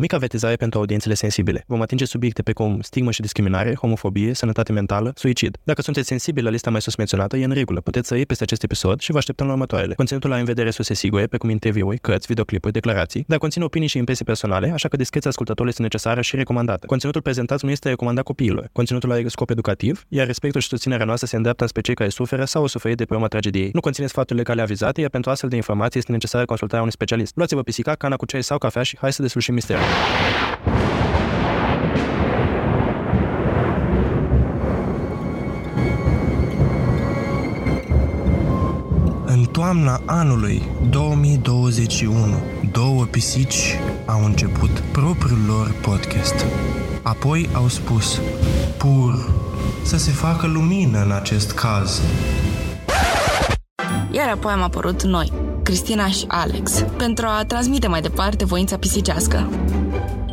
Mică avertizare pentru audiențele sensibile. Vom atinge subiecte precum stigmă și discriminare, homofobie, sănătate mentală, suicid. Dacă sunteți sensibili la lista mai sus menționată, e în regulă. Puteți să iei peste acest episod și vă așteptăm la următoarele. Conținutul are în vedere surse sigure, precum interviuri, cărți, videoclipuri, declarații, dar conține opinii și impresii personale, așa că discreția ascultătorului este necesară și recomandată. Conținutul prezentat nu este recomandat copiilor. Conținutul are scop educativ, iar respectul și susținerea noastră se îndreaptă spre cei care suferă sau au suferit de pe urma tragediei. Nu conține sfaturi legale avizate, iar pentru astfel de informații este necesară consultarea unui specialist. Luați-vă pisica, cana cu ceai sau cafea și hai să deslușim misterul. În toamna anului 2021, două pisici au început propriul lor podcast. Apoi au spus, pur, să se facă lumină în acest caz. Iar apoi am apărut noi, Cristina și Alex, pentru a transmite mai departe voința pisicească.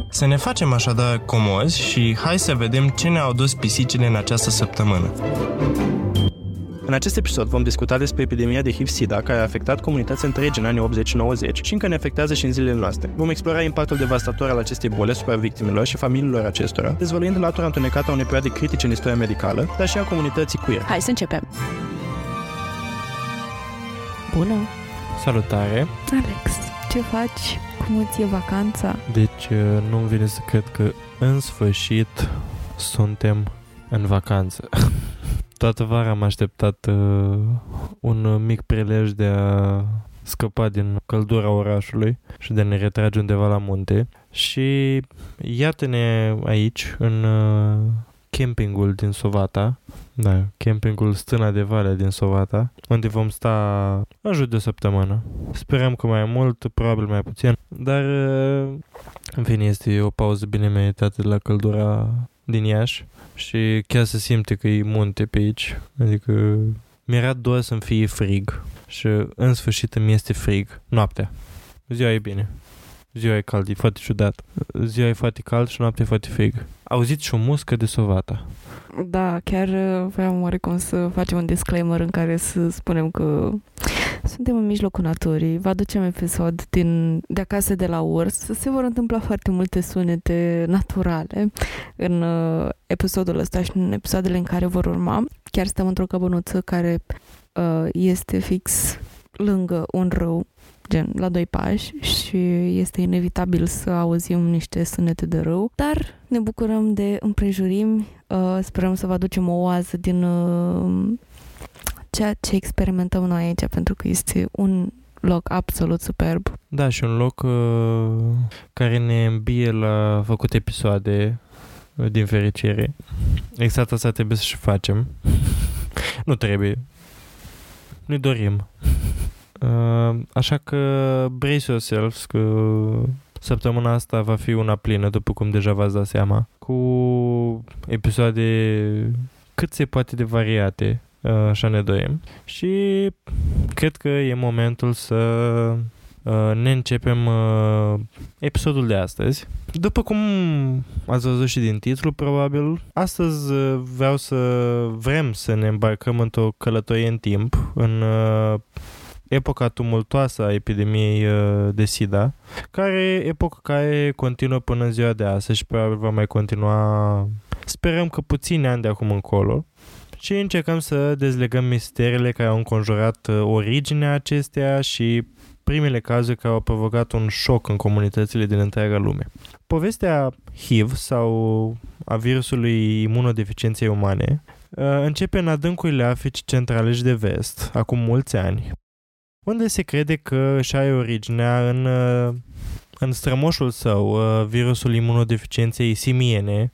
Să ne facem așadar comozi și hai să vedem ce ne-au dus pisicile în această săptămână. În acest episod vom discuta despre epidemia de HIV-SIDA care a afectat comunități întregi în anii 80-90 și încă ne afectează și în zilele noastre. Vom explora impactul devastator al acestei boli asupra victimelor și familiilor acestora, dezvăluind latura întunecată a unei perioade critice în istoria medicală, dar și a comunității queer. Hai să începem! Bună! Salutare! Alex, ce faci? Cum îți e vacanța? Deci uh, nu-mi vine să cred că în sfârșit suntem în vacanță. Toată vara am așteptat uh, un mic prilej de a scăpa din căldura orașului și de a ne retrage undeva la munte. Și iată-ne aici, în uh, campingul din Sovata, da, campingul Stâna de Vale din Sovata, unde vom sta în jur de o săptămână. Sperăm că mai mult, probabil mai puțin, dar uh, în fine este o pauză bine meritată de la căldura din Iași și chiar se simte că e munte pe aici, adică mi-era doar să-mi fie frig și în sfârșit îmi este frig noaptea. Ziua e bine. Ziua e cald, e foarte ciudat. Ziua e foarte cald și noaptea e foarte frig. Auziți și o muscă de sovata. Da, chiar uh, vreau oarecum să facem un disclaimer în care să spunem că suntem în mijlocul naturii, vă aducem episod din, de acasă de la urs, se vor întâmpla foarte multe sunete naturale în uh, episodul ăsta și în episoadele în care vor urma. Chiar stăm într-o căbănuță care uh, este fix lângă un râu gen la doi pași și este inevitabil să auzim niște sunete de râu, dar ne bucurăm de împrejurimi, uh, sperăm să vă aducem o oază din uh, ceea ce experimentăm noi aici, pentru că este un loc absolut superb. Da, și un loc uh, care ne îmbie la făcut episoade uh, din fericire. Exact asta trebuie să și facem. nu trebuie. Ne dorim. Uh, așa că brace yourselves că săptămâna asta va fi una plină, după cum deja v-ați dat seama, cu episoade cât se poate de variate, uh, așa ne doim. Și cred că e momentul să uh, ne începem uh, episodul de astăzi. După cum ați văzut și din titlu, probabil, astăzi uh, vreau să vrem să ne îmbarcăm într-o călătorie în timp, în uh, epoca tumultoasă a epidemiei uh, de SIDA, care epoca care continuă până în ziua de astăzi și probabil va mai continua, sperăm că puțini ani de acum încolo. Și încercăm să dezlegăm misterele care au înconjurat uh, originea acestea și primele cazuri care au provocat un șoc în comunitățile din întreaga lume. Povestea HIV sau a virusului imunodeficienței umane uh, începe în adâncurile Africii centrale și de vest, acum mulți ani, unde se crede că își are originea în, uh, în strămoșul său, uh, virusul imunodeficienței simiene,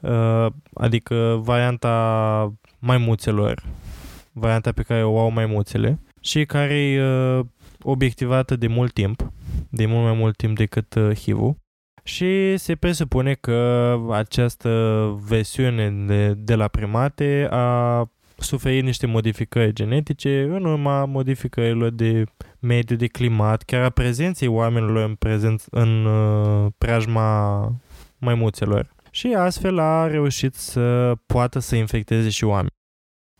uh, adică varianta maimuțelor, varianta pe care o au maimuțele și care e obiectivată de mult timp, de mult mai mult timp decât HIV-ul. Și se presupune că această versiune de, de la primate a suferit niște modificări genetice în urma modificărilor de mediu, de climat, chiar a prezenței oamenilor în, prezenț, în uh, preajma maimuțelor. Și astfel a reușit să poată să infecteze și oameni.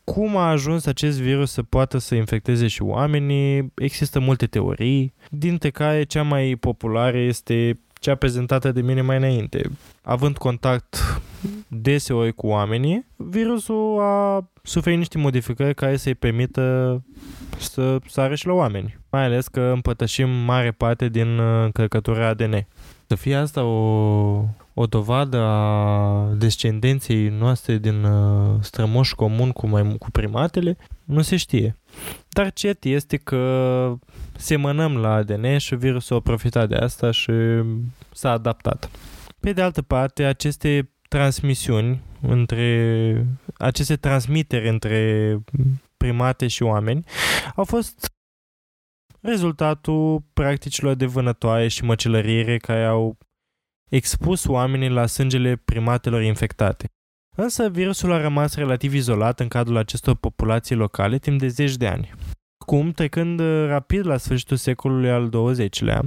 Cum a ajuns acest virus să poată să infecteze și oamenii? Există multe teorii, dintre care cea mai populară este cea prezentată de mine mai înainte. Având contact deseori cu oamenii, virusul a suferit niște modificări care să-i permită să sară și la oameni. Mai ales că împătășim mare parte din uh, încărcătura ADN. Să fie asta o, o dovadă a descendenței noastre din uh, strămoși comun cu, mai, cu primatele, nu se știe. Dar cert este că semănăm la ADN și virusul a profitat de asta și s-a adaptat. Pe de altă parte, aceste transmisiuni între aceste transmitere între primate și oameni au fost rezultatul practicilor de vânătoare și măcelărire care au expus oamenii la sângele primatelor infectate. Însă virusul a rămas relativ izolat în cadrul acestor populații locale timp de zeci de ani. Cum, trecând rapid la sfârșitul secolului al XX-lea,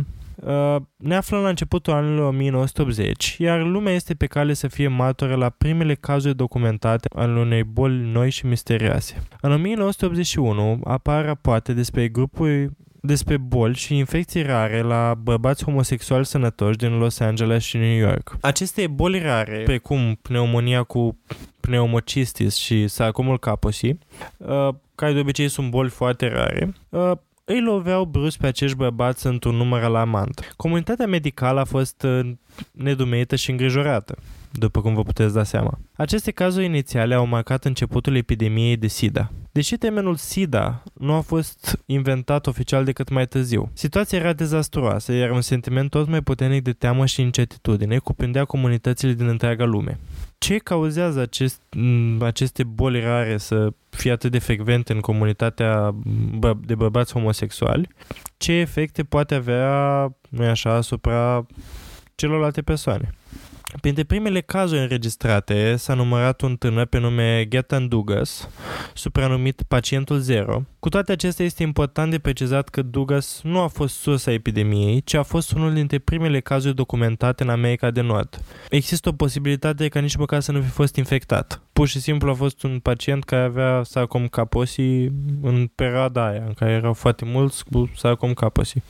Uh, ne aflăm la începutul anilor 1980, iar lumea este pe cale să fie martoră la primele cazuri documentate ale unei boli noi și misterioase. În 1981 apar rapoarte despre grupuri despre boli și infecții rare la bărbați homosexuali sănătoși din Los Angeles și New York. Aceste boli rare, precum pneumonia cu pneumocistis și sarcomul kaposi, uh, care de obicei sunt boli foarte rare, uh, îi loveau brusc pe acești bărbați într-un număr alarmant. Comunitatea medicală a fost uh, nedumeită și îngrijorată, după cum vă puteți da seama. Aceste cazuri inițiale au marcat începutul epidemiei de SIDA. Deși termenul SIDA nu a fost inventat oficial decât mai târziu, situația era dezastruoasă, iar un sentiment tot mai puternic de teamă și incertitudine cuprindea comunitățile din întreaga lume ce cauzează acest, aceste boli rare să fie atât de frecvente în comunitatea bă, de bărbați homosexuali? Ce efecte poate avea, nu așa, asupra celorlalte persoane? Printre primele cazuri înregistrate s-a numărat un tânăr pe nume Getan Dugas, supranumit pacientul zero. Cu toate acestea este important de precizat că Dugas nu a fost sursa epidemiei, ci a fost unul dintre primele cazuri documentate în America de Nord. Există o posibilitate ca nici măcar să nu fi fost infectat. Pur și simplu a fost un pacient care avea sarcom caposi în perioada aia, în care erau foarte mulți cu sarcom caposi.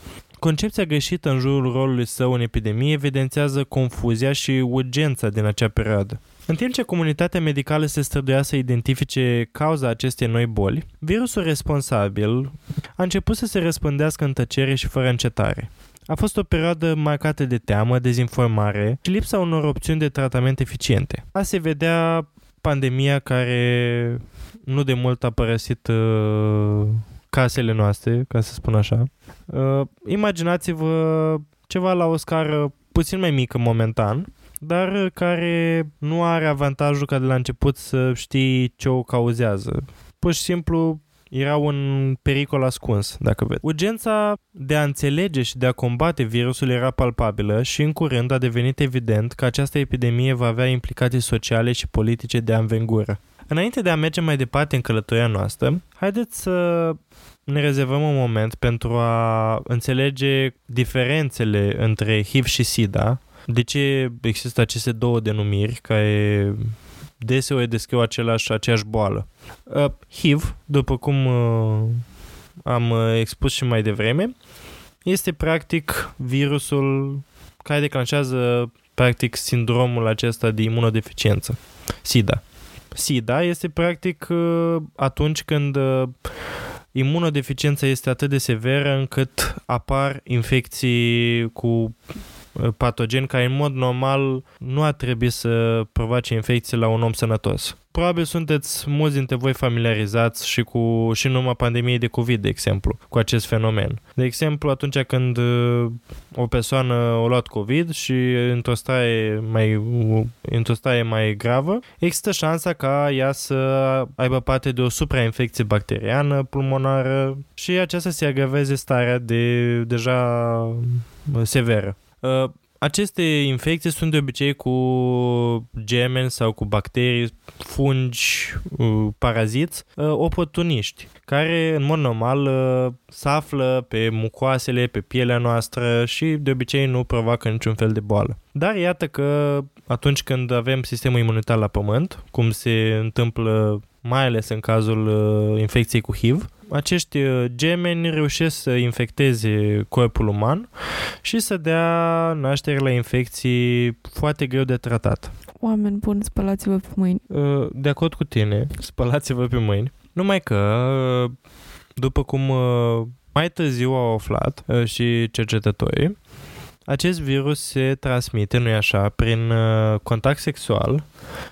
Concepția greșită în jurul rolului său în epidemie evidențează confuzia și urgența din acea perioadă. În timp ce comunitatea medicală se străduia să identifice cauza acestei noi boli, virusul responsabil a început să se răspândească în tăcere și fără încetare. A fost o perioadă marcată de teamă, dezinformare și lipsa unor opțiuni de tratament eficiente. A se vedea pandemia care nu de mult a părăsit uh, casele noastre, ca să spun așa. Uh, imaginați-vă ceva la o scară puțin mai mică momentan, dar care nu are avantajul ca de la început să știi ce o cauzează. Pur și simplu era un pericol ascuns, dacă veți. Urgența de a înțelege și de a combate virusul era palpabilă și în curând a devenit evident că această epidemie va avea implicații sociale și politice de anvengură. Înainte de a merge mai departe în călătoria noastră, haideți să ne rezervăm un moment pentru a înțelege diferențele între HIV și SIDA, de ce există aceste două denumiri care deseori descriu același, aceeași boală. Uh, HIV, după cum uh, am uh, expus și mai devreme, este practic virusul care declanșează practic sindromul acesta de imunodeficiență, SIDA. SIDA este practic uh, atunci când uh, imunodeficiența este atât de severă încât apar infecții cu Uh, patogen care în mod normal nu ar trebui să provoace infecții la un om sănătos. Probabil sunteți mulți dintre voi familiarizați și cu și în urma pandemiei de COVID, de exemplu, cu acest fenomen. De exemplu, atunci când uh, o persoană a luat COVID și într-o stare mai, într-o stare mai gravă, există șansa ca ea să aibă parte de o suprainfecție bacteriană pulmonară și aceasta se agraveze starea de deja uh, severă. Uh, aceste infecții sunt de obicei cu gemeni sau cu bacterii, fungi, uh, paraziți, uh, oportuniști, care în mod normal se află pe mucoasele, pe pielea noastră și de obicei nu provoacă niciun fel de boală. Dar iată că atunci când avem sistemul imunitar la pământ, cum se întâmplă mai ales în cazul infecției cu HIV, acești uh, gemeni reușesc să infecteze corpul uman și să dea naștere la infecții foarte greu de tratat. Oameni buni, spălați-vă pe mâini. Uh, De acord cu tine, spălați-vă pe mâini. Numai că, uh, după cum uh, mai târziu au aflat uh, și cercetătorii, acest virus se transmite, nu-i așa, prin uh, contact sexual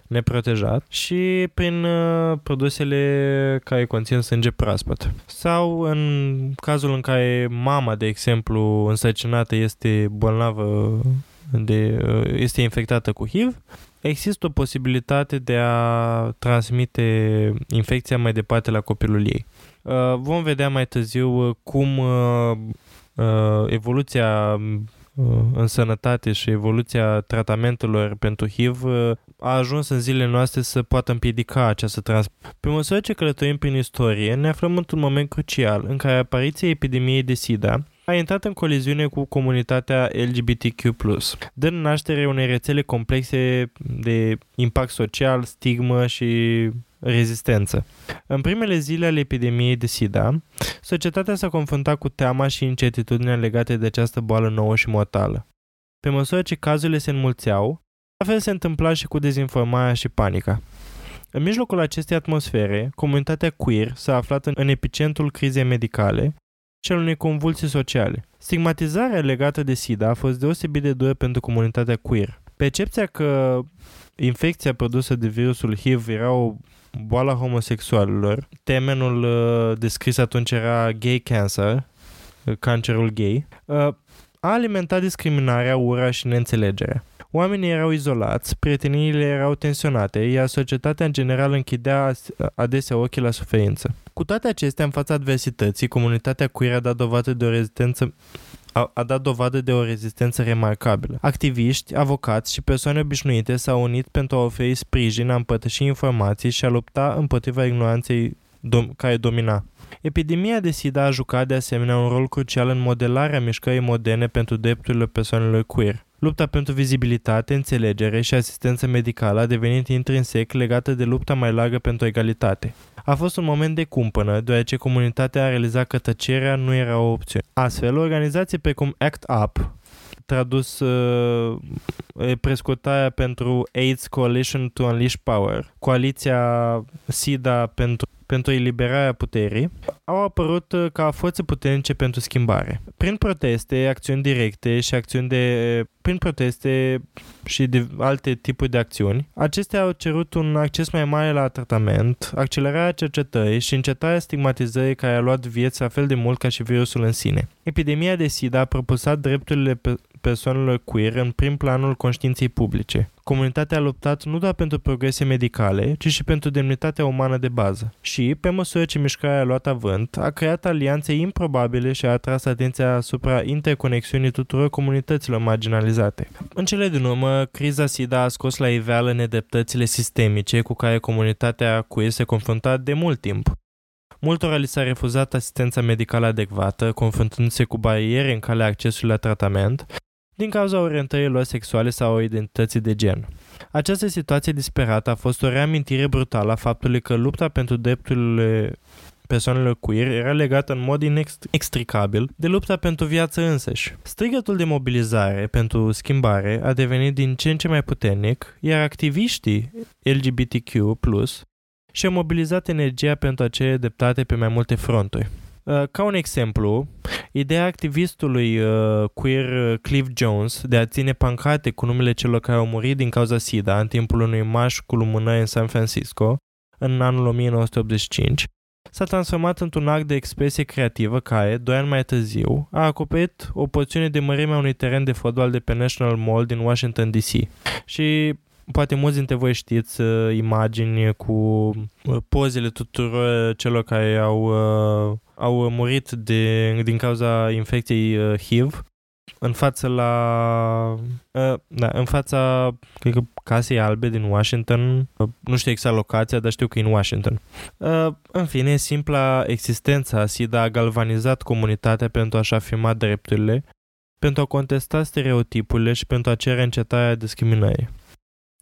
neprotejat și prin uh, produsele care conțin sânge proaspăt. Sau în cazul în care mama, de exemplu, însărcinată este bolnavă de, uh, este infectată cu HIV, există o posibilitate de a transmite infecția mai departe la copilul ei. Uh, Vom vedea mai târziu uh, cum uh, uh, evoluția uh, în sănătate și evoluția tratamentelor pentru HIV uh, a ajuns în zilele noastre să poată împiedica această trans. Pe măsură ce călătorim prin istorie, ne aflăm într-un moment crucial în care apariția epidemiei de SIDA a intrat în coliziune cu comunitatea LGBTQ+, dând naștere unei rețele complexe de impact social, stigmă și rezistență. În primele zile ale epidemiei de SIDA, societatea s-a confruntat cu teama și incertitudinea legate de această boală nouă și mortală. Pe măsură ce cazurile se înmulțeau, la fel se întâmpla și cu dezinformarea și panica. În mijlocul acestei atmosfere, comunitatea queer s-a aflat în, în epicentrul crizei medicale și al unei convulsii sociale. Stigmatizarea legată de SIDA a fost deosebit de dură pentru comunitatea queer. Percepția că infecția produsă de virusul HIV era o boală a homosexualilor, termenul uh, descris atunci era gay cancer, uh, cancerul gay, uh, a alimentat discriminarea, ura și neînțelegerea. Oamenii erau izolați, prieteniile erau tensionate, iar societatea în general închidea as- adesea ochii la suferință. Cu toate acestea, în fața adversității, comunitatea queer a dat dovadă de o rezistență a, a dat dovadă de o rezistență remarcabilă. Activiști, avocați și persoane obișnuite s-au unit pentru a oferi sprijin, a împărtăși informații și a lupta împotriva ignoranței dom- care domina. Epidemia de SIDA a jucat de asemenea un rol crucial în modelarea mișcării moderne pentru drepturile persoanelor queer. Lupta pentru vizibilitate, înțelegere și asistență medicală a devenit intrinsec legată de lupta mai largă pentru egalitate. A fost un moment de cumpănă, deoarece comunitatea a realizat că tăcerea nu era o opțiune. Astfel, organizații precum ACT UP, tradus uh, e prescurtarea pentru AIDS Coalition to Unleash Power, coaliția SIDA pentru pentru eliberarea puterii, au apărut uh, ca forțe puternice pentru schimbare. Prin proteste, acțiuni directe și acțiuni de prin proteste și de alte tipuri de acțiuni, acestea au cerut un acces mai mare la tratament, accelerarea cercetării și încetarea stigmatizării care a luat vieți la fel de mult ca și virusul în sine. Epidemia de SIDA a propulsat drepturile pe persoanelor queer în prim planul conștiinței publice. Comunitatea a luptat nu doar pentru progrese medicale, ci și pentru demnitatea umană de bază. Și, pe măsură ce mișcarea a luat avânt, a creat alianțe improbabile și a atras atenția asupra interconexiunii tuturor comunităților marginalizate. În cele din urmă, criza SIDA a scos la iveală nedreptățile sistemice cu care comunitatea queer se confrunta de mult timp. Multora li s-a refuzat asistența medicală adecvată, confruntându-se cu bariere în calea accesului la tratament, din cauza orientărilor sexuale sau identității de gen. Această situație disperată a fost o reamintire brutală a faptului că lupta pentru drepturile persoanelor queer era legată în mod inextricabil de lupta pentru viață însăși. Strigătul de mobilizare pentru schimbare a devenit din ce în ce mai puternic, iar activiștii LGBTQ+, și-au mobilizat energia pentru a cere dreptate pe mai multe fronturi. Uh, Ca un exemplu, ideea activistului uh, queer uh, Cliff Jones de a ține pancarte cu numele celor care au murit din cauza SIDA în timpul unui marș cu lumânări în San Francisco în anul 1985 s-a transformat într-un act de expresie creativă care, doi ani mai târziu, a acoperit o porțiune de mărime a unui teren de fotbal de pe National Mall din Washington DC. Și poate mulți dintre voi știți uh, imagini cu uh, pozele tuturor celor care au, uh, au murit de, din cauza infecției uh, HIV în fața la uh, da, în fața cred că Casei Albe din Washington. Uh, nu știu exact locația, dar știu că e în Washington. Uh, în fine, simpla existența SIDA a galvanizat comunitatea pentru a-și afirma drepturile pentru a contesta stereotipurile și pentru a cere încetarea discriminării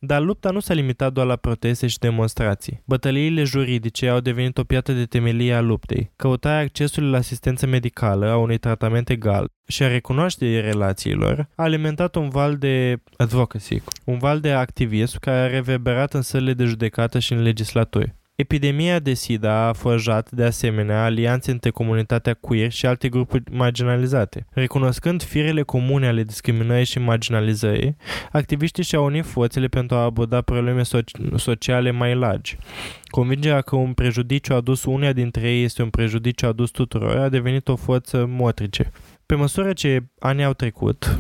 Dar lupta nu s-a limitat doar la proteste și demonstrații. Bătăliile juridice au devenit o piatră de temelie a luptei. Căutarea accesului la asistență medicală, a unui tratament egal și a recunoașterii relațiilor a alimentat un val de advocacy, un val de activism care a reverberat în sălile de judecată și în legislaturi. Epidemia de SIDA a forjat, de asemenea, alianțe între comunitatea queer și alte grupuri marginalizate. Recunoscând firele comune ale discriminării și marginalizării, activiștii și-au unit forțele pentru a aborda probleme so- sociale mai largi. Convingerea că un prejudiciu adus uneia dintre ei este un prejudiciu adus tuturor a devenit o forță motrice. Pe măsură ce anii au trecut,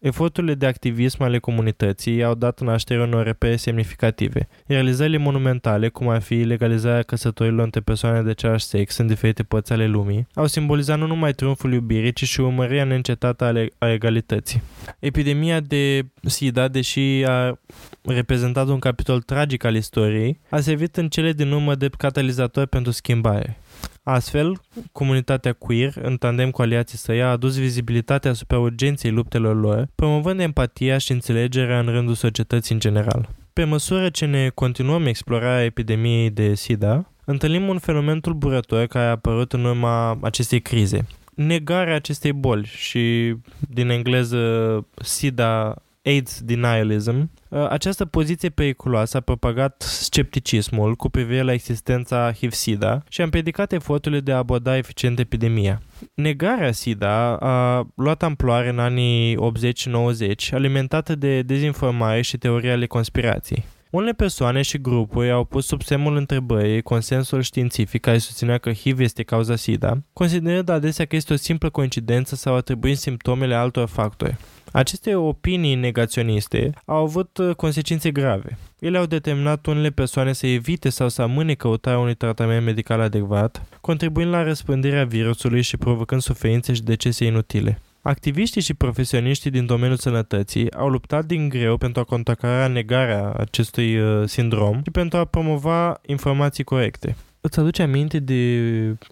Eforturile de activism ale comunității au dat naștere unor repere semnificative. Realizările monumentale, cum ar fi legalizarea căsătorilor între persoane de același sex în diferite părți ale lumii, au simbolizat nu numai triumful iubirii, ci și urmărirea neîncetată a egalității. Epidemia de SIDA, deși a reprezentat un capitol tragic al istoriei, a servit în cele din urmă de catalizator pentru schimbare. Astfel, comunitatea queer, în tandem cu aliații săi, a adus vizibilitate asupra urgenței luptelor lor, promovând empatia și înțelegerea în rândul societății în general. Pe măsură ce ne continuăm explorarea epidemiei de SIDA, întâlnim un fenomen tulburător care a apărut în urma acestei crize. Negarea acestei boli și, din engleză, SIDA AIDS denialism, uh, această poziție periculoasă a propagat scepticismul cu privire la existența HIV-SIDA și a împiedicat eforturile de a aborda eficient epidemia. Negarea SIDA a luat amploare în anii 80-90, alimentată de dezinformare și teorii ale conspirației. Unele persoane și grupuri au pus sub semnul întrebării consensul științific care susținea că HIV este cauza SIDA, considerând adesea că este o simplă coincidență sau atribuind simptomele altor factori. Aceste opinii negaționiste au avut uh, consecințe grave. Ele au determinat unele persoane să evite sau să amâne căutarea unui tratament medical adecvat, contribuind la răspândirea virusului și provocând suferințe și decese inutile. Activiștii și profesioniștii din domeniul sănătății au luptat din greu pentru a contracara negarea acestui uh, sindrom și pentru a promova informații corecte. Îți aduce aminte de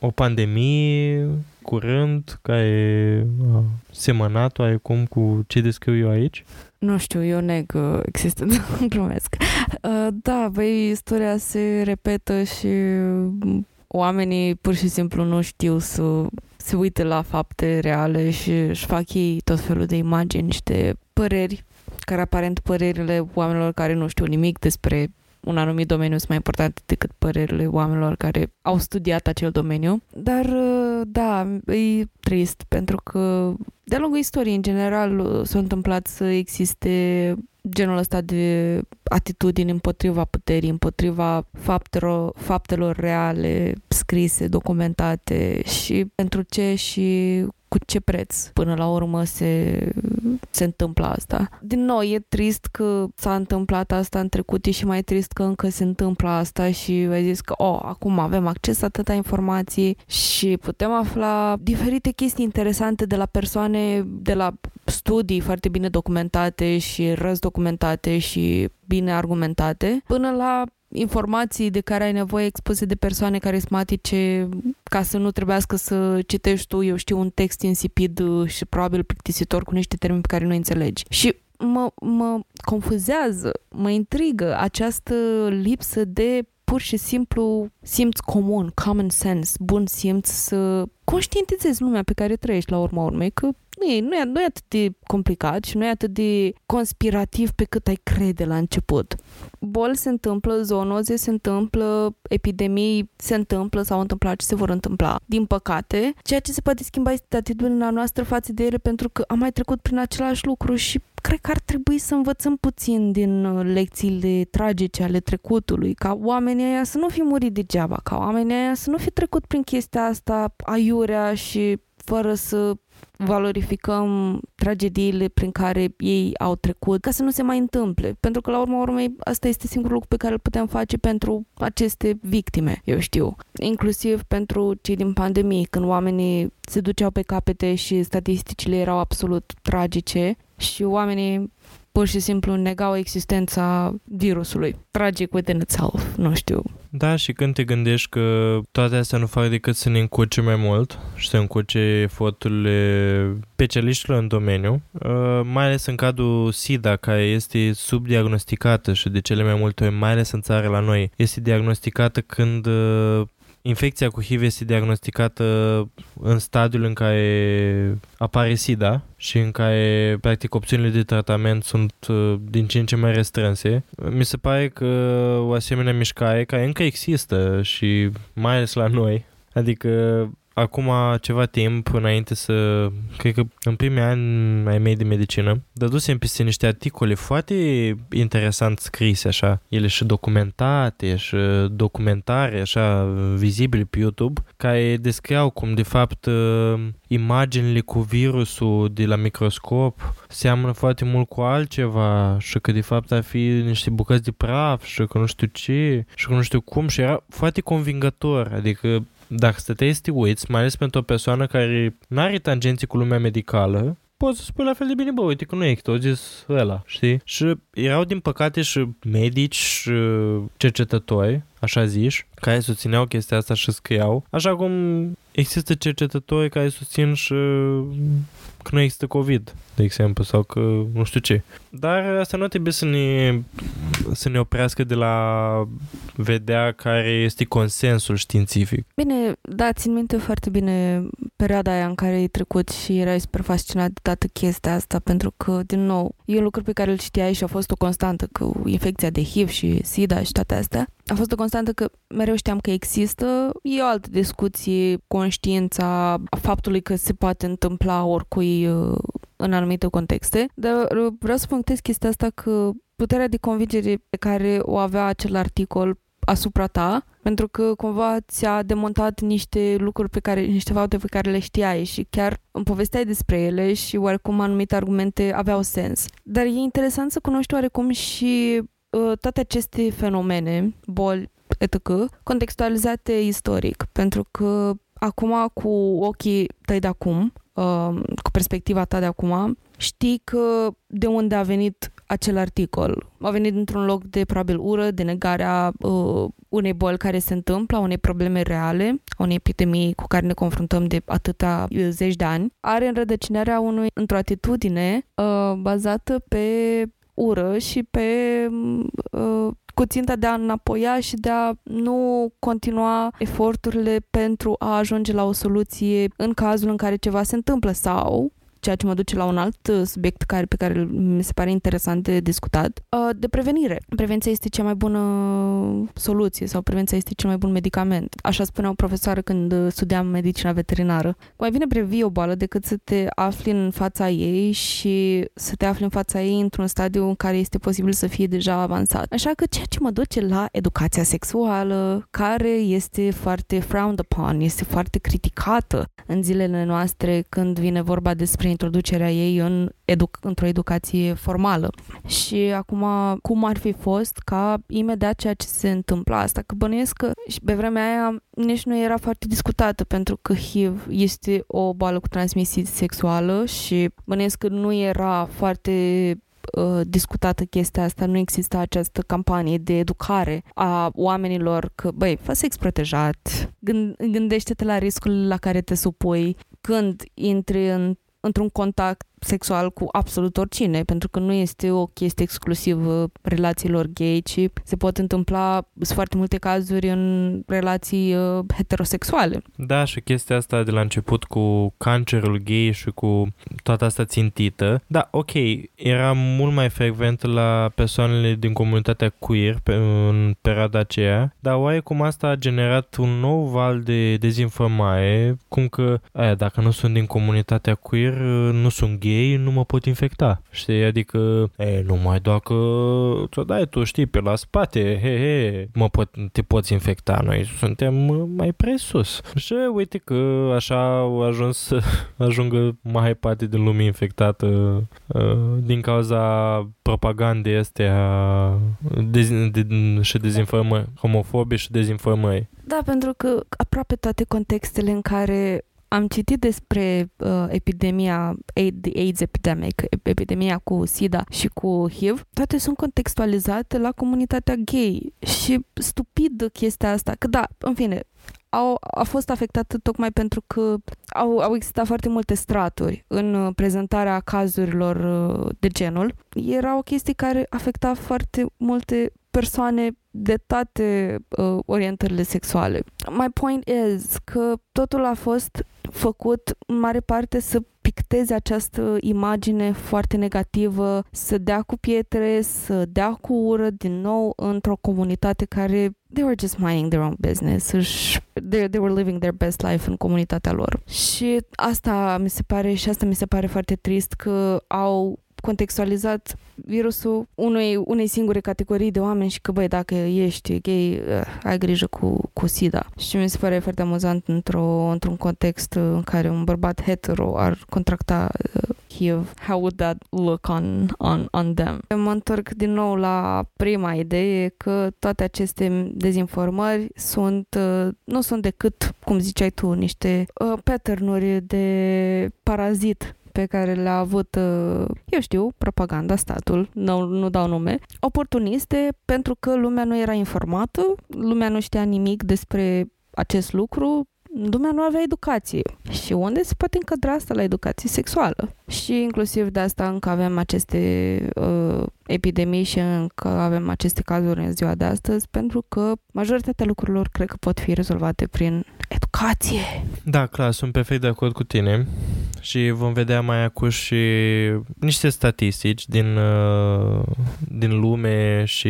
o pandemie curând care a semănat oarecum cu ce descriu eu aici? Nu știu, eu neg există, glumesc. Uh, da, băi, istoria se repetă și oamenii pur și simplu nu știu să se uite la fapte reale și își fac ei tot felul de imagini și de păreri care aparent părerile oamenilor care nu știu nimic despre un anumit domeniu sunt mai importante decât părerile oamenilor care au studiat acel domeniu. Dar, uh, da, e trist pentru că de-a lungul istoriei, în general, s-a întâmplat să existe genul ăsta de atitudini împotriva puterii, împotriva faptelor, faptelor reale, scrise, documentate și pentru ce și cu ce preț până la urmă se, se întâmplă asta. Din nou, e trist că s-a întâmplat asta în trecut, e și mai trist că încă se întâmplă asta și ai zis că, oh, acum avem acces atâta informații și putem afla diferite chestii interesante de la persoane, de la studii foarte bine documentate și răzdocumentate și bine argumentate, până la informații de care ai nevoie expuse de persoane carismatice ca să nu trebuiască să citești tu, eu știu, un text insipid și probabil plictisitor cu niște termeni pe care nu înțelegi. Și mă, mă confuzează, mă intrigă această lipsă de pur și simplu simț comun, common sense, bun simț să conștientizezi lumea pe care trăiești la urma urmei, că nu e, nu, e, nu e atât de complicat și nu e atât de conspirativ pe cât ai crede la început. Boli se întâmplă, zoonoze se întâmplă, epidemii se întâmplă sau întâmplat și se vor întâmpla. Din păcate, ceea ce se poate schimba este atitudinea noastră față de ele pentru că am mai trecut prin același lucru și cred că ar trebui să învățăm puțin din uh, lecțiile tragice ale trecutului, ca oamenii aia să nu fi murit degeaba, ca oamenii aia să nu fi trecut prin chestia asta aiurea și fără să valorificăm tragediile prin care ei au trecut ca să nu se mai întâmple. Pentru că, la urma urmei, asta este singurul lucru pe care îl putem face pentru aceste victime, eu știu. Inclusiv pentru cei din pandemie, când oamenii se duceau pe capete și statisticile erau absolut tragice și oamenii pur și simplu negau existența virusului. Tragic within itself, nu știu. Da, și când te gândești că toate astea nu fac decât să ne încurce mai mult și să încurce eforturile specialiștilor în domeniu, uh, mai ales în cadrul SIDA, care este subdiagnosticată și de cele mai multe ori, mai ales în țară la noi, este diagnosticată când uh, infecția cu HIV este diagnosticată în stadiul în care apare SIDA și în care, practic, opțiunile de tratament sunt uh, din ce în ce mai restrânse. Mi se pare că o asemenea mișcare, care încă există și mai ales la noi, adică acum ceva timp înainte să, cred că în primii ani ai mei de medicină, dădusem peste niște articole foarte interesant scrise așa, ele și documentate și documentare așa vizibile pe YouTube, care descriau cum de fapt imaginile cu virusul de la microscop seamănă foarte mult cu altceva și că de fapt ar fi niște bucăți de praf și că nu știu ce și că nu știu cum și era foarte convingător, adică dacă stăteai să te uiți, mai ales pentru o persoană care nu are tangenții cu lumea medicală, poți să spui la fel de bine, bă, uite că nu e zis ăla, știi? Și erau din păcate și medici și cercetători, așa zici, care susțineau chestia asta și scriau, așa cum există cercetători care susțin și că nu există COVID, de exemplu, sau că nu știu ce. Dar asta nu trebuie să ne, să ne oprească de la vedea care este consensul științific. Bine, da, țin minte foarte bine perioada aia în care ai trecut și erai super fascinat de toată chestia asta, pentru că, din nou, e un lucru pe care îl știai și a fost o constantă cu infecția de HIV și SIDA și toate astea. A fost o constantă că mereu știam că există. E o altă discuție, conștiința faptului că se poate întâmpla oricui uh, în anumite contexte, dar uh, vreau să punctez chestia asta că puterea de convingere pe care o avea acel articol asupra ta, pentru că cumva ți-a demontat niște lucruri pe care, niște fapte pe care le știai și chiar îmi povesteai despre ele și oarecum anumite argumente aveau sens. Dar e interesant să cunoști oarecum și uh, toate aceste fenomene, boli, etc., contextualizate istoric, pentru că acum cu ochii tăi de acum, uh, cu perspectiva ta de acum, știi că de unde a venit acel articol. A venit într-un loc de probabil ură, de negarea uh, unei boli care se întâmplă, a unei probleme reale, a unei epidemii cu care ne confruntăm de atâta uh, zeci de ani. Are înrădăcinarea unui, într-o atitudine uh, bazată pe ură și pe uh, cu ținta de a înapoia și de a nu continua eforturile pentru a ajunge la o soluție în cazul în care ceva se întâmplă sau ceea ce mă duce la un alt uh, subiect care, pe care mi se pare interesant de discutat, uh, de prevenire. Prevenția este cea mai bună soluție sau prevenția este cel mai bun medicament. Așa spunea o profesoară când uh, studiam medicina veterinară. Mai bine previi o boală decât să te afli în fața ei și să te afli în fața ei într-un stadiu în care este posibil să fie deja avansat. Așa că ceea ce mă duce la educația sexuală, care este foarte frowned upon, este foarte criticată în zilele noastre când vine vorba despre introducerea ei în edu- într-o educație formală. Și acum, cum ar fi fost ca imediat ceea ce se întâmplă asta? Că bănuiesc că și pe vremea aia nici nu era foarte discutată pentru că HIV este o boală cu transmisie sexuală și bănuiesc că nu era foarte uh, discutată chestia asta, nu există această campanie de educare a oamenilor că, băi, fă sex protejat, gândește-te la riscul la care te supui când intri în într-un contact sexual cu absolut oricine, pentru că nu este o chestie exclusivă relațiilor gay, ci se pot întâmpla sunt foarte multe cazuri în relații uh, heterosexuale. Da, și chestia asta de la început cu cancerul gay și cu toată asta țintită, da, ok, era mult mai frecvent la persoanele din comunitatea queer pe, în perioada aceea, dar oarecum asta a generat un nou val de dezinformare, cum că, aia, dacă nu sunt din comunitatea queer, nu sunt gay gay, nu mă pot infecta. Știi? Adică, e, numai dacă ți-o dai tu, știi, pe la spate, he, he, mă pot, te poți infecta. Noi suntem mai presus. Și uite că așa au ajuns să ajungă mai parte din lume infectată uh, din cauza propagandei astea de, de, și dezinformări, homofobe și dezinformări. Da, pentru că aproape toate contextele în care am citit despre uh, epidemia, the AIDS epidemic, epidemia cu SIDA și cu HIV, toate sunt contextualizate la comunitatea gay și stupid chestia asta, că da, în fine, au, a fost afectată tocmai pentru că au, au existat foarte multe straturi în uh, prezentarea cazurilor uh, de genul. Era o chestie care afecta foarte multe persoane de toate uh, orientările sexuale. My point is că totul a fost făcut în mare parte să picteze această imagine foarte negativă, să dea cu pietre, să dea cu ură din nou într-o comunitate care they were just minding their own business. They, they were living their best life în comunitatea lor. Și asta mi se pare și asta mi se pare foarte trist că au contextualizat virusul unei, unei singure categorii de oameni și că, băi, dacă ești gay, uh, ai grijă cu, cu SIDA. Și mi se pare foarte amuzant într-o, într-un context în care un bărbat hetero ar contracta uh, HIV. How would that look on, on, on them? Mă întorc din nou la prima idee că toate aceste dezinformări sunt, uh, nu sunt decât, cum ziceai tu, niște uh, pattern de parazit pe care le-a avut, uh, eu știu, propaganda, statul, nu, nu dau nume, oportuniste pentru că lumea nu era informată, lumea nu știa nimic despre acest lucru, lumea nu avea educație. Și unde se poate încadra asta la educație sexuală? Și inclusiv de asta încă avem aceste uh, epidemii și încă avem aceste cazuri în ziua de astăzi, pentru că majoritatea lucrurilor cred că pot fi rezolvate prin educație. Da, clar, sunt perfect de acord cu tine și vom vedea mai acum și niște statistici din, uh, din lume și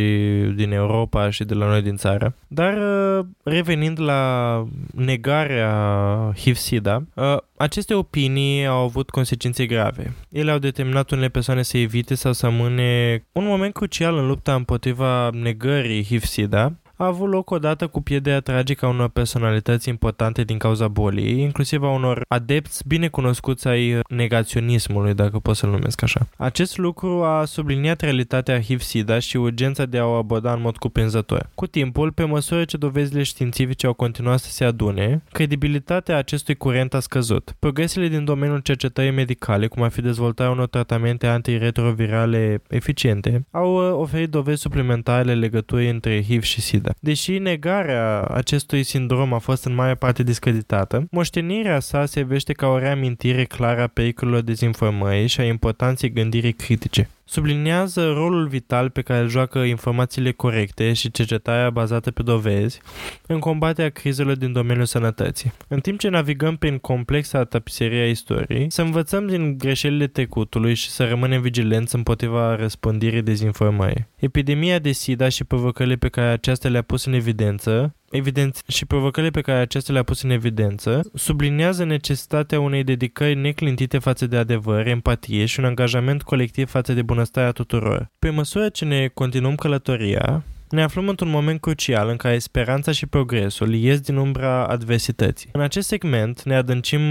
din Europa și de la noi din țară. Dar uh, revenind la negarea HIV-SIDA, uh, aceste opinii au avut consecințe grave. Ele au determinat unele persoane să evite sau să amâne un moment crucial în lupta împotriva negării HIV-SIDA, a avut loc odată cu pierderea tragică a unor personalități importante din cauza bolii, inclusiv a unor adepți bine cunoscuți ai negaționismului, dacă pot să-l numesc așa. Acest lucru a subliniat realitatea HIV-SIDA și urgența de a o aborda în mod cuprinzător. Cu timpul, pe măsură ce dovezile științifice au continuat să se adune, credibilitatea acestui curent a scăzut. Progresele din domeniul cercetării medicale, cum ar fi dezvoltarea unor tratamente antiretrovirale eficiente, au uh, oferit dovezi suplimentare legăturii între HIV și SIDA vârstă. Deși negarea acestui sindrom a fost în mare parte discreditată, moștenirea sa se vește ca o reamintire clară a pericolelor dezinformării și a importanței gândirii critice subliniază rolul vital pe care îl joacă informațiile corecte și cercetarea bazată pe dovezi în combaterea crizelor din domeniul sănătății. În timp ce navigăm prin complexa tapiserie a istoriei, să învățăm din greșelile trecutului și să rămânem vigilenți împotriva răspândirii dezinformării. Epidemia de SIDA și provocările pe care aceasta le-a pus în evidență evident și provocările pe care acestea le-a pus în evidență, subliniază necesitatea unei dedicări neclintite față de adevăr, empatie și un angajament colectiv față de bunăstarea tuturor. Pe măsură ce ne continuăm călătoria, ne aflăm într-un moment crucial în care speranța și progresul ies din umbra adversității. În acest segment ne adâncim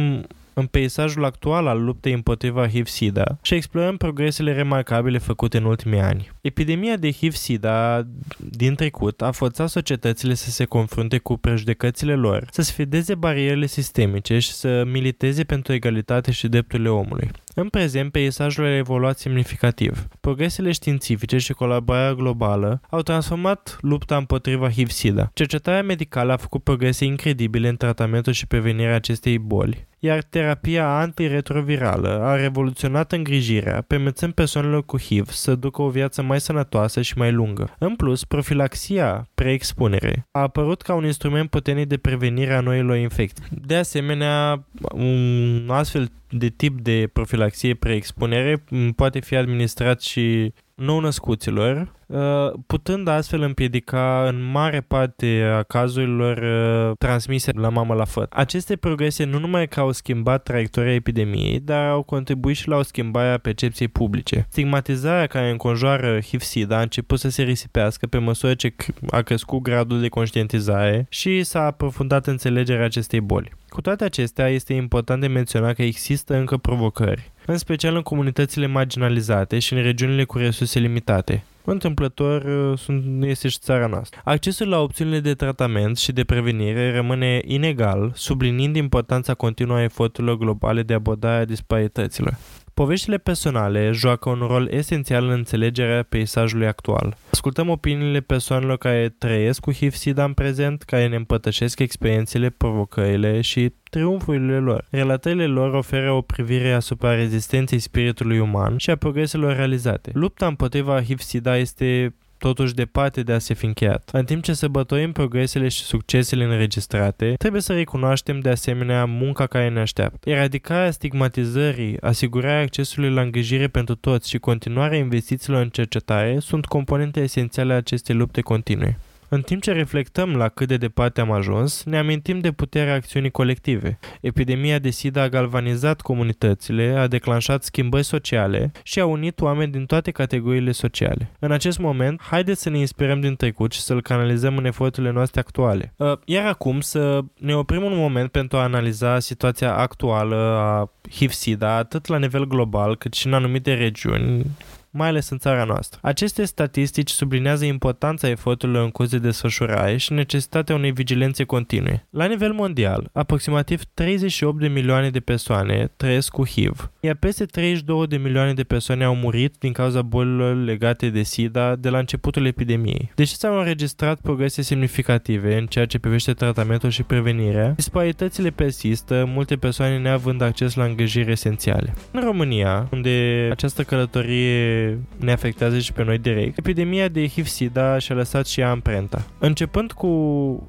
în peisajul actual al luptei împotriva HIV-SIDA și explorăm progresele remarcabile făcute în ultimii ani. Epidemia de HIV-SIDA din trecut a forțat societățile să se confrunte cu prejudecățile lor, să sfideze barierele sistemice și să militeze pentru egalitate și drepturile omului. În prezent, peisajul a evoluat semnificativ. Progresele științifice și colaborarea globală au transformat lupta împotriva HIV-SIDA. Cercetarea medicală a făcut progrese incredibile în tratamentul și prevenirea acestei boli, iar terapia antiretrovirală a revoluționat îngrijirea, permițând persoanelor cu HIV să ducă o viață mai sănătoasă și mai lungă. În plus, profilaxia preexpunere a apărut ca un instrument puternic de prevenire a noilor infecții. De asemenea, un astfel de tip de profilaxie preexpunere poate fi administrat și nou-născuților, uh, putând astfel împiedica în mare parte a cazurilor uh, transmise la mamă la făt. Aceste progrese nu numai că au schimbat traiectoria epidemiei, dar au contribuit și la o schimbare a percepției publice. Stigmatizarea care înconjoară HIV-SIDA a început să se risipească pe măsură ce a crescut gradul de conștientizare și s-a aprofundat înțelegerea acestei boli. Cu toate acestea, este important de menționat că există încă provocări, în special în comunitățile marginalizate și în regiunile cu resurse limitate. întâmplător uh, sunt, este și țara noastră. Accesul la opțiunile de tratament și de prevenire rămâne inegal, subliniind importanța continuă a eforturilor globale de abordare a disparităților. Poveștile personale joacă un rol esențial în înțelegerea peisajului actual. Ascultăm opiniile persoanelor care trăiesc cu HIV-SIDA în prezent, care ne împătășesc experiențele, provocările și triumfurile lor. Relatările lor oferă o privire asupra rezistenței spiritului uman și a progreselor realizate. Lupta împotriva HIV-SIDA este totuși departe de a se fi încheiat. În timp ce sărbătorim progresele și succesele înregistrate, trebuie să recunoaștem de asemenea munca care ne așteaptă. Eradicarea stigmatizării, asigurarea accesului la îngrijire pentru toți și continuarea investițiilor în cercetare sunt componente esențiale a acestei lupte continue. În timp ce reflectăm la cât de departe am ajuns, ne amintim de puterea acțiunii colective. Epidemia de SIDA a galvanizat comunitățile, a declanșat schimbări sociale și a unit oameni din toate categoriile sociale. În acest moment, haideți să ne inspirăm din trecut și să-l canalizăm în eforturile noastre actuale. Uh, iar acum să ne oprim un moment pentru a analiza situația actuală a HIV-SIDA atât la nivel global cât și în anumite regiuni mai ales în țara noastră. Aceste statistici sublinează importanța eforturilor în curs de desfășurare și necesitatea unei vigilențe continue. La nivel mondial, aproximativ 38 de milioane de persoane trăiesc cu HIV, iar peste 32 de milioane de persoane au murit din cauza bolilor legate de SIDA de la începutul epidemiei. Deși s-au înregistrat progrese semnificative în ceea ce privește tratamentul și prevenirea, disparitățile persistă, multe persoane neavând acces la îngrijiri esențiale. În România, unde această călătorie ne afectează și pe noi direct. Epidemia de HIV-SIDA și-a lăsat și ea amprenta. Începând cu,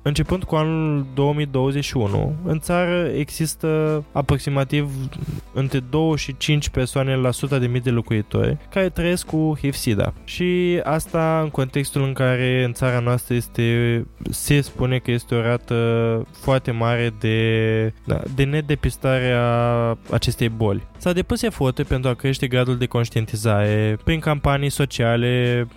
începând cu anul 2021, în țară există aproximativ între 2 și 5 persoane la 100 de mii de locuitori care trăiesc cu HIV-SIDA. Și asta în contextul în care în țara noastră este, se spune că este o rată foarte mare de, da, de nedepistare a acestei boli. S-a depus eforturi pentru a crește gradul de conștientizare prin campanii sociale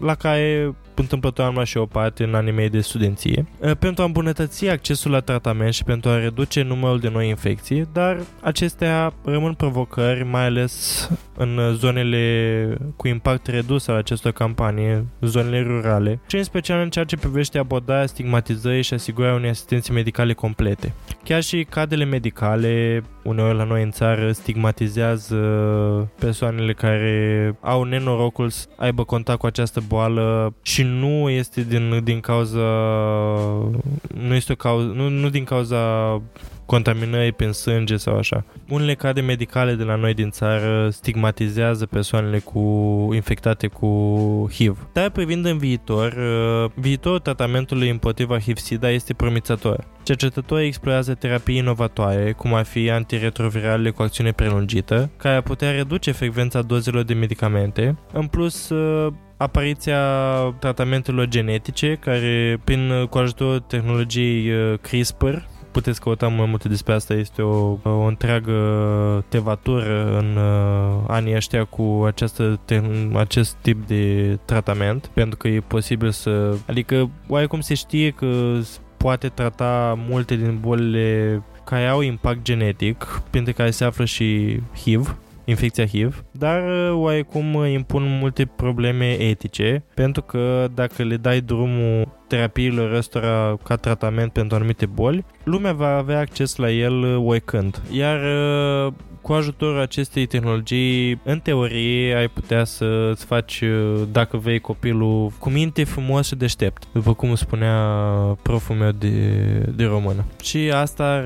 la care întâmplător am luat și o parte în anii mei de studenție, pentru a îmbunătăți accesul la tratament și pentru a reduce numărul de noi infecții, dar acestea rămân provocări, mai ales în zonele cu impact redus al acestor campanii, zonele rurale, și în special în ceea ce privește abordarea stigmatizării și asigurarea unei asistențe medicale complete. Chiar și cadrele medicale, uneori la noi în țară, stigmatizează persoanele care au nenorocul să aibă contact cu această boală și nu este din, din cauza nu este o cauză, nu, nu din cauza contaminării prin sânge sau așa. Unele cadre medicale de la noi din țară stigmatizează persoanele cu infectate cu HIV. Dar privind în viitor, uh, viitorul tratamentului împotriva HIV-SIDA este promițător. Cercetătorii explorează terapii inovatoare, cum ar fi antiretrovirale cu acțiune prelungită, care ar putea reduce frecvența dozelor de medicamente. În plus, uh, apariția tratamentelor genetice, care prin cu ajutorul tehnologiei uh, CRISPR puteți căuta mai multe despre asta. Este o, o întreagă tevatură în uh, anii ăștia cu această, te, acest tip de tratament, pentru că e posibil să... Adică, oarecum se știe că poate trata multe din bolile care au impact genetic, printre care se află și HIV, infecția HIV, dar uh, oarecum impun multe probleme etice, pentru că dacă le dai drumul terapiilor ăstora ca tratament pentru anumite boli, lumea va avea acces la el uh, oricând. Iar uh, cu ajutorul acestei tehnologii, în teorie, ai putea să-ți faci, dacă vrei, copilul cu minte frumos și deștept, după cum spunea proful meu de, de română. Și asta ar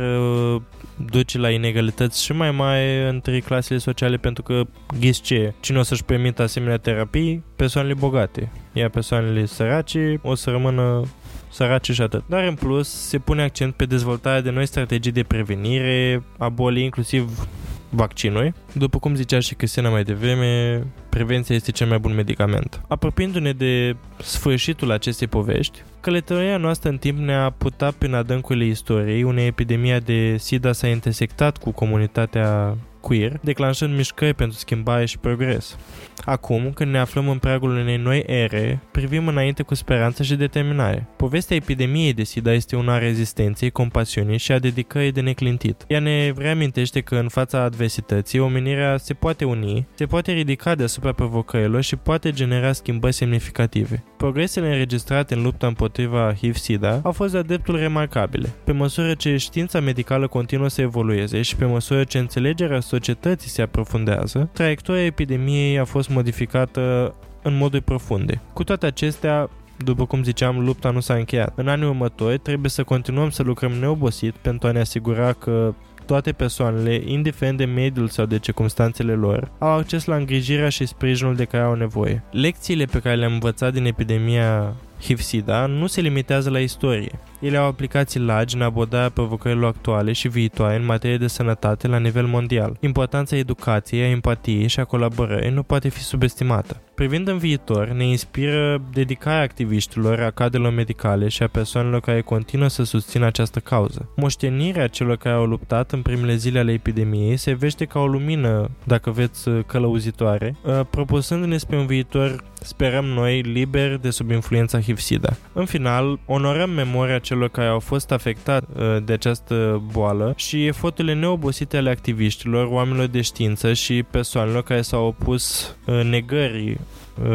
duce la inegalități și mai mari între clasele sociale pentru că, ghiți ce, cine o să-și permită asemenea terapii? Persoanele bogate. Iar persoanele sărace o să rămână sărace și atât. Dar în plus se pune accent pe dezvoltarea de noi strategii de prevenire a bolii, inclusiv vaccinului. După cum zicea și Cristina mai devreme, prevenția este cel mai bun medicament. Apropiindu-ne de sfârșitul acestei povești, călătoria noastră în timp ne-a putat prin adâncurile istoriei, unei epidemia de SIDA s-a intersectat cu comunitatea queer, declanșând mișcări pentru schimbare și progres. Acum, când ne aflăm în pragul unei noi ere, privim înainte cu speranță și determinare. Povestea epidemiei de SIDA este una a rezistenței, compasiunii și a dedicării de neclintit. Ea ne reamintește că în fața adversității, omenirea se poate uni, se poate ridica deasupra provocărilor și poate genera schimbări semnificative. Progresele înregistrate în lupta împotriva HIV-SIDA au fost de dreptul remarcabile. Pe măsură ce știința medicală continuă să evolueze și pe măsură ce înțelegerea societății se aprofundează, traiectoria epidemiei a fost modificată în moduri profunde. Cu toate acestea, după cum ziceam, lupta nu s-a încheiat. În anii următori trebuie să continuăm să lucrăm neobosit pentru a ne asigura că toate persoanele, indiferent de mediul sau de circumstanțele lor, au acces la îngrijirea și sprijinul de care au nevoie. Lecțiile pe care le-am învățat din epidemia HIV-SIDA nu se limitează la istorie. Ele au aplicații largi în abordarea provocărilor actuale și viitoare în materie de sănătate la nivel mondial. Importanța educației, a empatiei și a colaborării nu poate fi subestimată. Privind în viitor, ne inspiră dedicarea activiștilor, a cadrelor medicale și a persoanelor care continuă să susțină această cauză. Moștenirea celor care au luptat în primele zile ale epidemiei se vește ca o lumină, dacă veți călăuzitoare, uh, propusându-ne spre un viitor, sperăm noi, liber de sub influența HIV-SIDA. În final, onorăm memoria celor care au fost afectați uh, de această boală și eforturile neobosite ale activiștilor, oamenilor de știință și persoanelor care s-au opus uh, negării uh,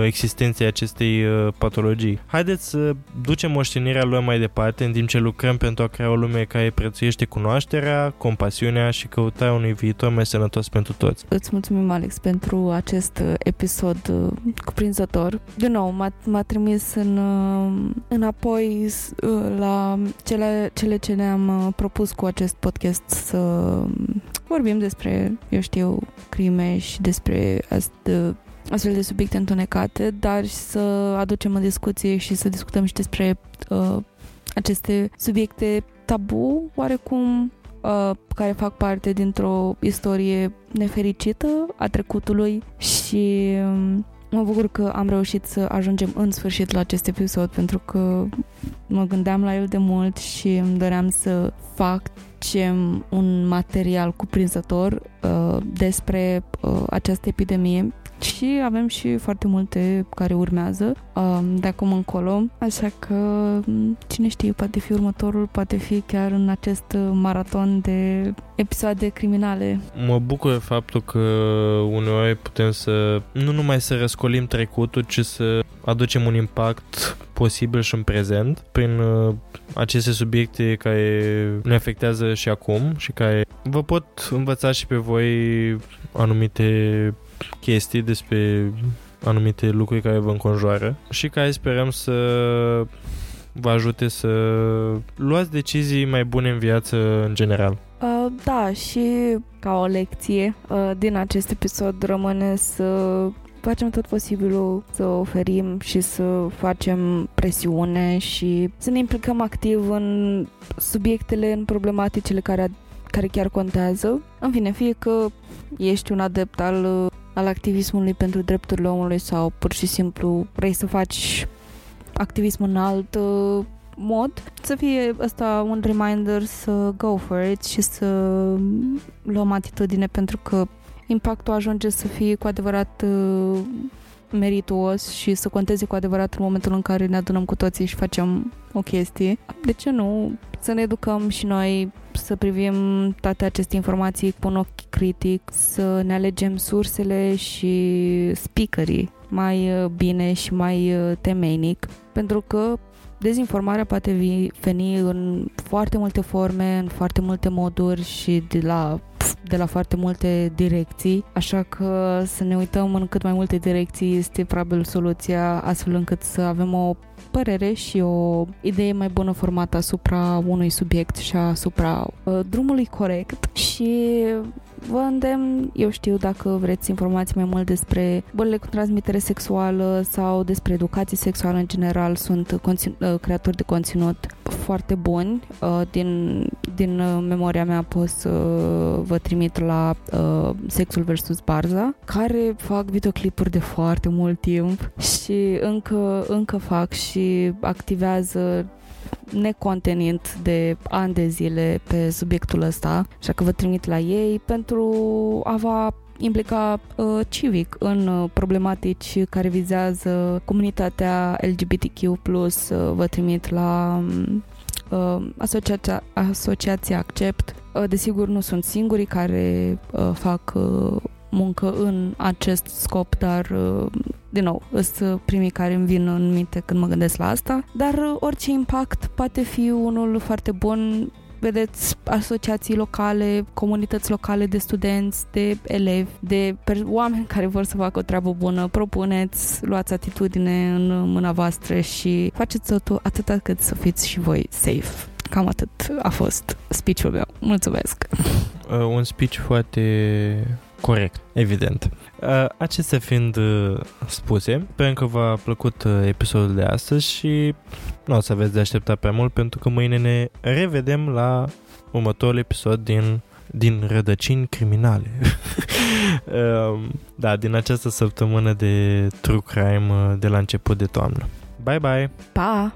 existenței acestei patologii. Haideți să ducem moștenirea lor mai departe în timp ce lucrăm pentru a crea o lume care prețuiește cunoașterea, compasiunea și căutarea unui viitor mai sănătos pentru toți. Îți mulțumim, Alex, pentru acest episod cuprinzător. De nou, m-a, m-a trimis în, înapoi la cele, cele ce ne-am uh, propus cu acest podcast să vorbim despre, eu știu, crime și despre ast- astfel de subiecte întunecate, dar și să aducem în discuție și să discutăm și despre uh, aceste subiecte tabu, oarecum, uh, care fac parte dintr-o istorie nefericită a trecutului și um, Mă bucur că am reușit să ajungem în sfârșit la acest episod pentru că mă gândeam la el de mult și îmi doream să facem un material cuprinzător uh, despre uh, această epidemie și avem și foarte multe care urmează um, de acum încolo, așa că um, cine știe, poate fi următorul, poate fi chiar în acest maraton de episoade criminale. Mă bucur faptul că uneori putem să nu numai să răscolim trecutul, ci să aducem un impact posibil și în prezent prin uh, aceste subiecte care ne afectează și acum și care vă pot învăța și pe voi anumite chestii despre anumite lucruri care vă înconjoară și care sperăm să vă ajute să luați decizii mai bune în viață în general. Uh, da, și ca o lecție uh, din acest episod rămâne să facem tot posibilul să oferim și să facem presiune și să ne implicăm activ în subiectele, în problematicile care, care chiar contează. În fine, fie că ești un adept al al activismului pentru drepturile omului sau pur și simplu vrei să faci activism în alt uh, mod, să fie ăsta un reminder să go for it și să luăm atitudine pentru că impactul ajunge să fie cu adevărat uh, merituos și să conteze cu adevărat în momentul în care ne adunăm cu toții și facem o chestie. De ce nu? Să ne educăm și noi să privim toate aceste informații cu un ochi critic, să ne alegem sursele și speakerii mai uh, bine și mai uh, temeinic, pentru că dezinformarea poate veni în foarte multe forme, în foarte multe moduri și de la de la foarte multe direcții, așa că să ne uităm în cât mai multe direcții este probabil soluția astfel încât să avem o părere și o idee mai bună formată asupra unui subiect și asupra uh, drumului corect și vă îndemn, eu știu, dacă vreți informații mai mult despre bolile cu transmitere sexuală sau despre educație sexuală în general, sunt conțin- uh, creatori de conținut foarte buni. Uh, din, din memoria mea pot să vă trimit la Sexul versus Barza, care fac videoclipuri de foarte mult timp și încă, încă fac și activează necontenind de ani de zile pe subiectul ăsta, așa că vă trimit la ei pentru a vă implica uh, civic în uh, problematici care vizează comunitatea LGBTQ+, uh, vă trimit la uh, asociația, asociația Accept. Uh, desigur, nu sunt singurii care uh, fac uh, muncă în acest scop, dar uh, din nou, sunt primii care îmi vin în minte când mă gândesc la asta, dar uh, orice impact poate fi unul foarte bun vedeți asociații locale, comunități locale de studenți, de elevi, de oameni care vor să facă o treabă bună, propuneți, luați atitudine în mâna voastră și faceți totul atât cât să fiți și voi safe. Cam atât a fost speech-ul meu. Mulțumesc! Uh, un speech foarte corect, evident. Uh, acestea fiind uh, spuse, sper că v-a plăcut uh, episodul de astăzi și nu o să aveți de așteptat prea mult pentru că mâine ne revedem la următorul episod din din rădăcini criminale. Um, da, din această săptămână de true crime de la început de toamnă. Bye bye! Pa!